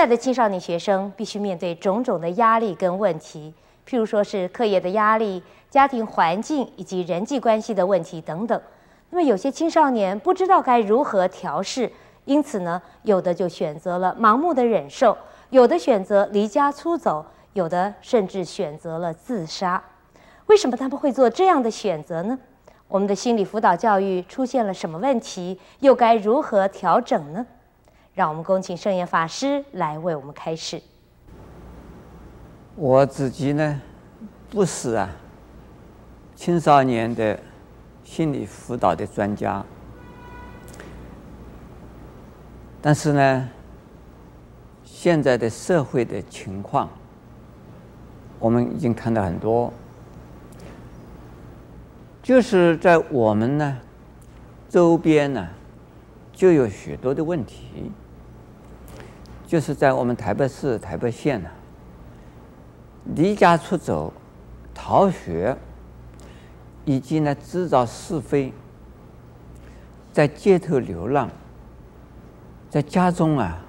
现在的青少年学生必须面对种种的压力跟问题，譬如说是课业的压力、家庭环境以及人际关系的问题等等。那么有些青少年不知道该如何调适，因此呢，有的就选择了盲目的忍受，有的选择离家出走，有的甚至选择了自杀。为什么他们会做这样的选择呢？我们的心理辅导教育出现了什么问题？又该如何调整呢？让我们恭请圣严法师来为我们开示。我自己呢，不是啊，青少年的心理辅导的专家，但是呢，现在的社会的情况，我们已经看到很多，就是在我们呢周边呢，就有许多的问题。就是在我们台北市、台北县呢，离家出走、逃学，以及呢制造是非，在街头流浪，在家中啊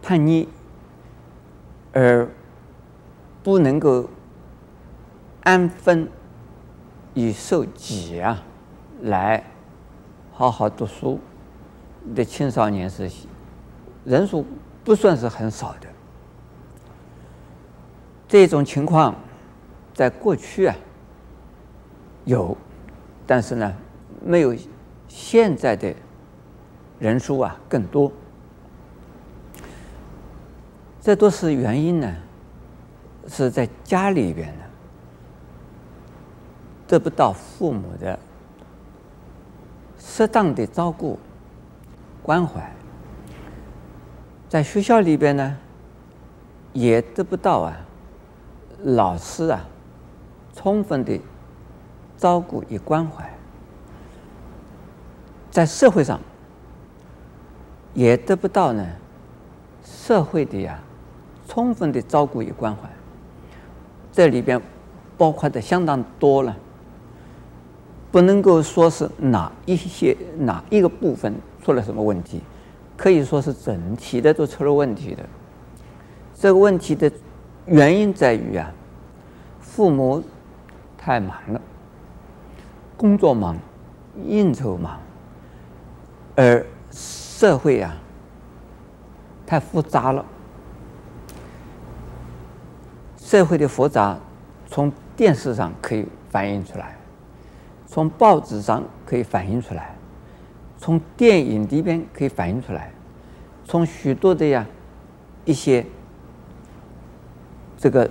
叛逆，而不能够安分以受己啊，来好好读书的青少年时期。人数不算是很少的，这种情况在过去啊有，但是呢没有现在的人数啊更多。这都是原因呢，是在家里边呢得不到父母的适当的照顾关怀。在学校里边呢，也得不到啊，老师啊，充分的照顾与关怀。在社会上，也得不到呢，社会的呀，充分的照顾与关怀。这里边包括的相当多了，不能够说是哪一些哪一个部分出了什么问题。可以说是整体的都出了问题的。这个问题的原因在于啊，父母太忙了，工作忙，应酬忙，而社会啊太复杂了。社会的复杂，从电视上可以反映出来，从报纸上可以反映出来。从电影里边可以反映出来，从许多的呀一些这个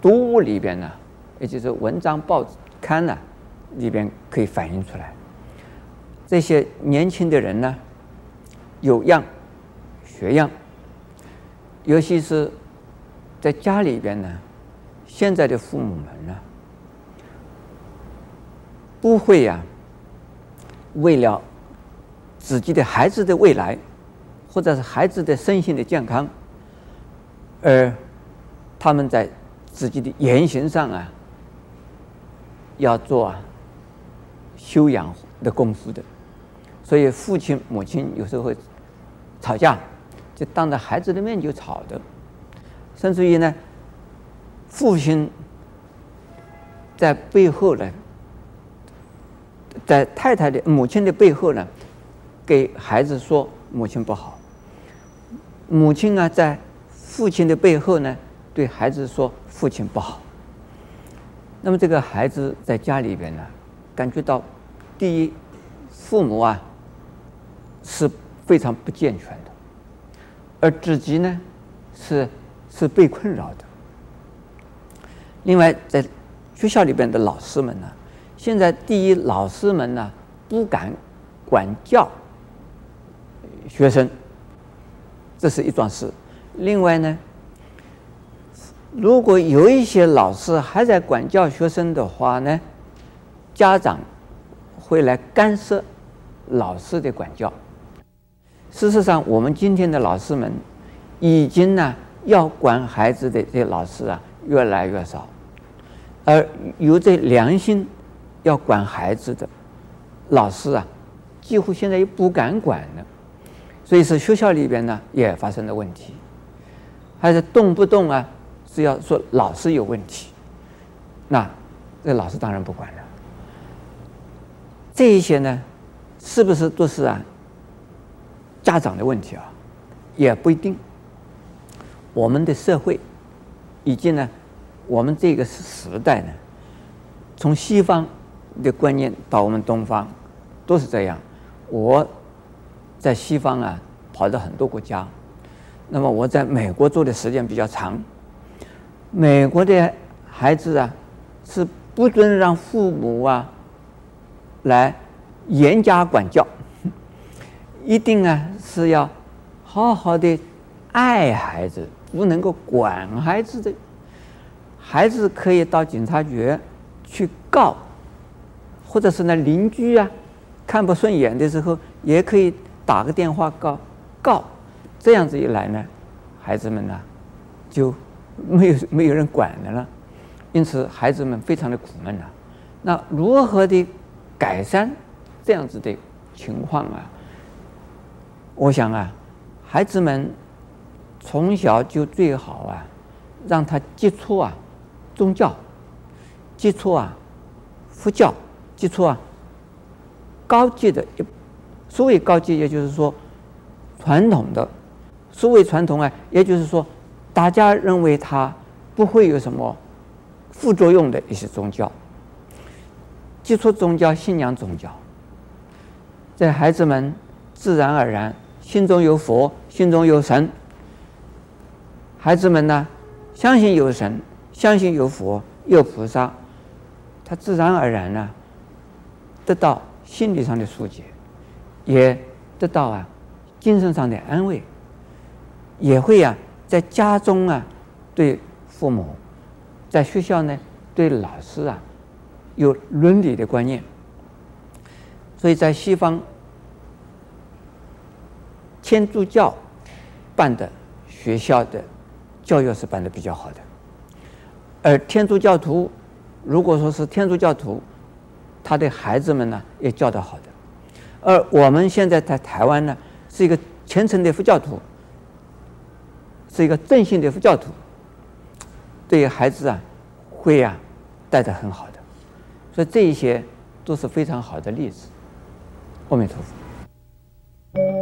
读物里边呢，也就是文章、报纸刊呢里边可以反映出来。这些年轻的人呢，有样学样，尤其是在家里边呢，现在的父母们呢，不会呀为了。自己的孩子的未来，或者是孩子的身心的健康，而他们在自己的言行上啊，要做啊修养的功夫的，所以父亲母亲有时候会吵架，就当着孩子的面就吵的，甚至于呢，父亲在背后呢，在太太的母亲的背后呢。给孩子说母亲不好，母亲啊，在父亲的背后呢，对孩子说父亲不好。那么这个孩子在家里边呢，感觉到第一，父母啊是非常不健全的，而自己呢是是被困扰的。另外，在学校里边的老师们呢，现在第一，老师们呢不敢管教。学生，这是一桩事。另外呢，如果有一些老师还在管教学生的话呢，家长会来干涉老师的管教。事实上，我们今天的老师们已经呢要管孩子的这些老师啊越来越少，而有着良心要管孩子的老师啊，几乎现在也不敢管了。所以是学校里边呢也发生了问题，还是动不动啊是要说老师有问题，那这老师当然不管了。这一些呢，是不是都是啊家长的问题啊？也不一定。我们的社会，以及呢，我们这个时代呢，从西方的观念到我们东方，都是这样。我在西方啊跑了很多国家，那么我在美国做的时间比较长。美国的孩子啊，是不准让父母啊来严加管教，一定啊是要好好的爱孩子。不能够管孩子的，孩子可以到警察局去告，或者是那邻居啊，看不顺眼的时候，也可以打个电话告告，这样子一来呢，孩子们呢就没有没有人管的了，因此孩子们非常的苦闷啊。那如何的改善这样子的情况啊？我想啊，孩子们。从小就最好啊，让他接触啊宗教，接触啊佛教，接触啊高级的一。所谓高级，也就是说传统的。所谓传统啊，也就是说大家认为它不会有什么副作用的一些宗教。接触宗教，信仰宗教，在孩子们自然而然心中有佛，心中有神。孩子们呢，相信有神，相信有佛，有菩萨，他自然而然呢，得到心理上的疏解，也得到啊精神上的安慰，也会啊在家中啊对父母，在学校呢对老师啊有伦理的观念，所以在西方天主教办的学校的。教育是办的比较好的，而天主教徒，如果说是天主教徒，他的孩子们呢也教得好的，而我们现在在台湾呢是一个虔诚的佛教徒，是一个正信的佛教徒，对于孩子啊会啊带的很好的，所以这一些都是非常好的例子。阿弥陀佛。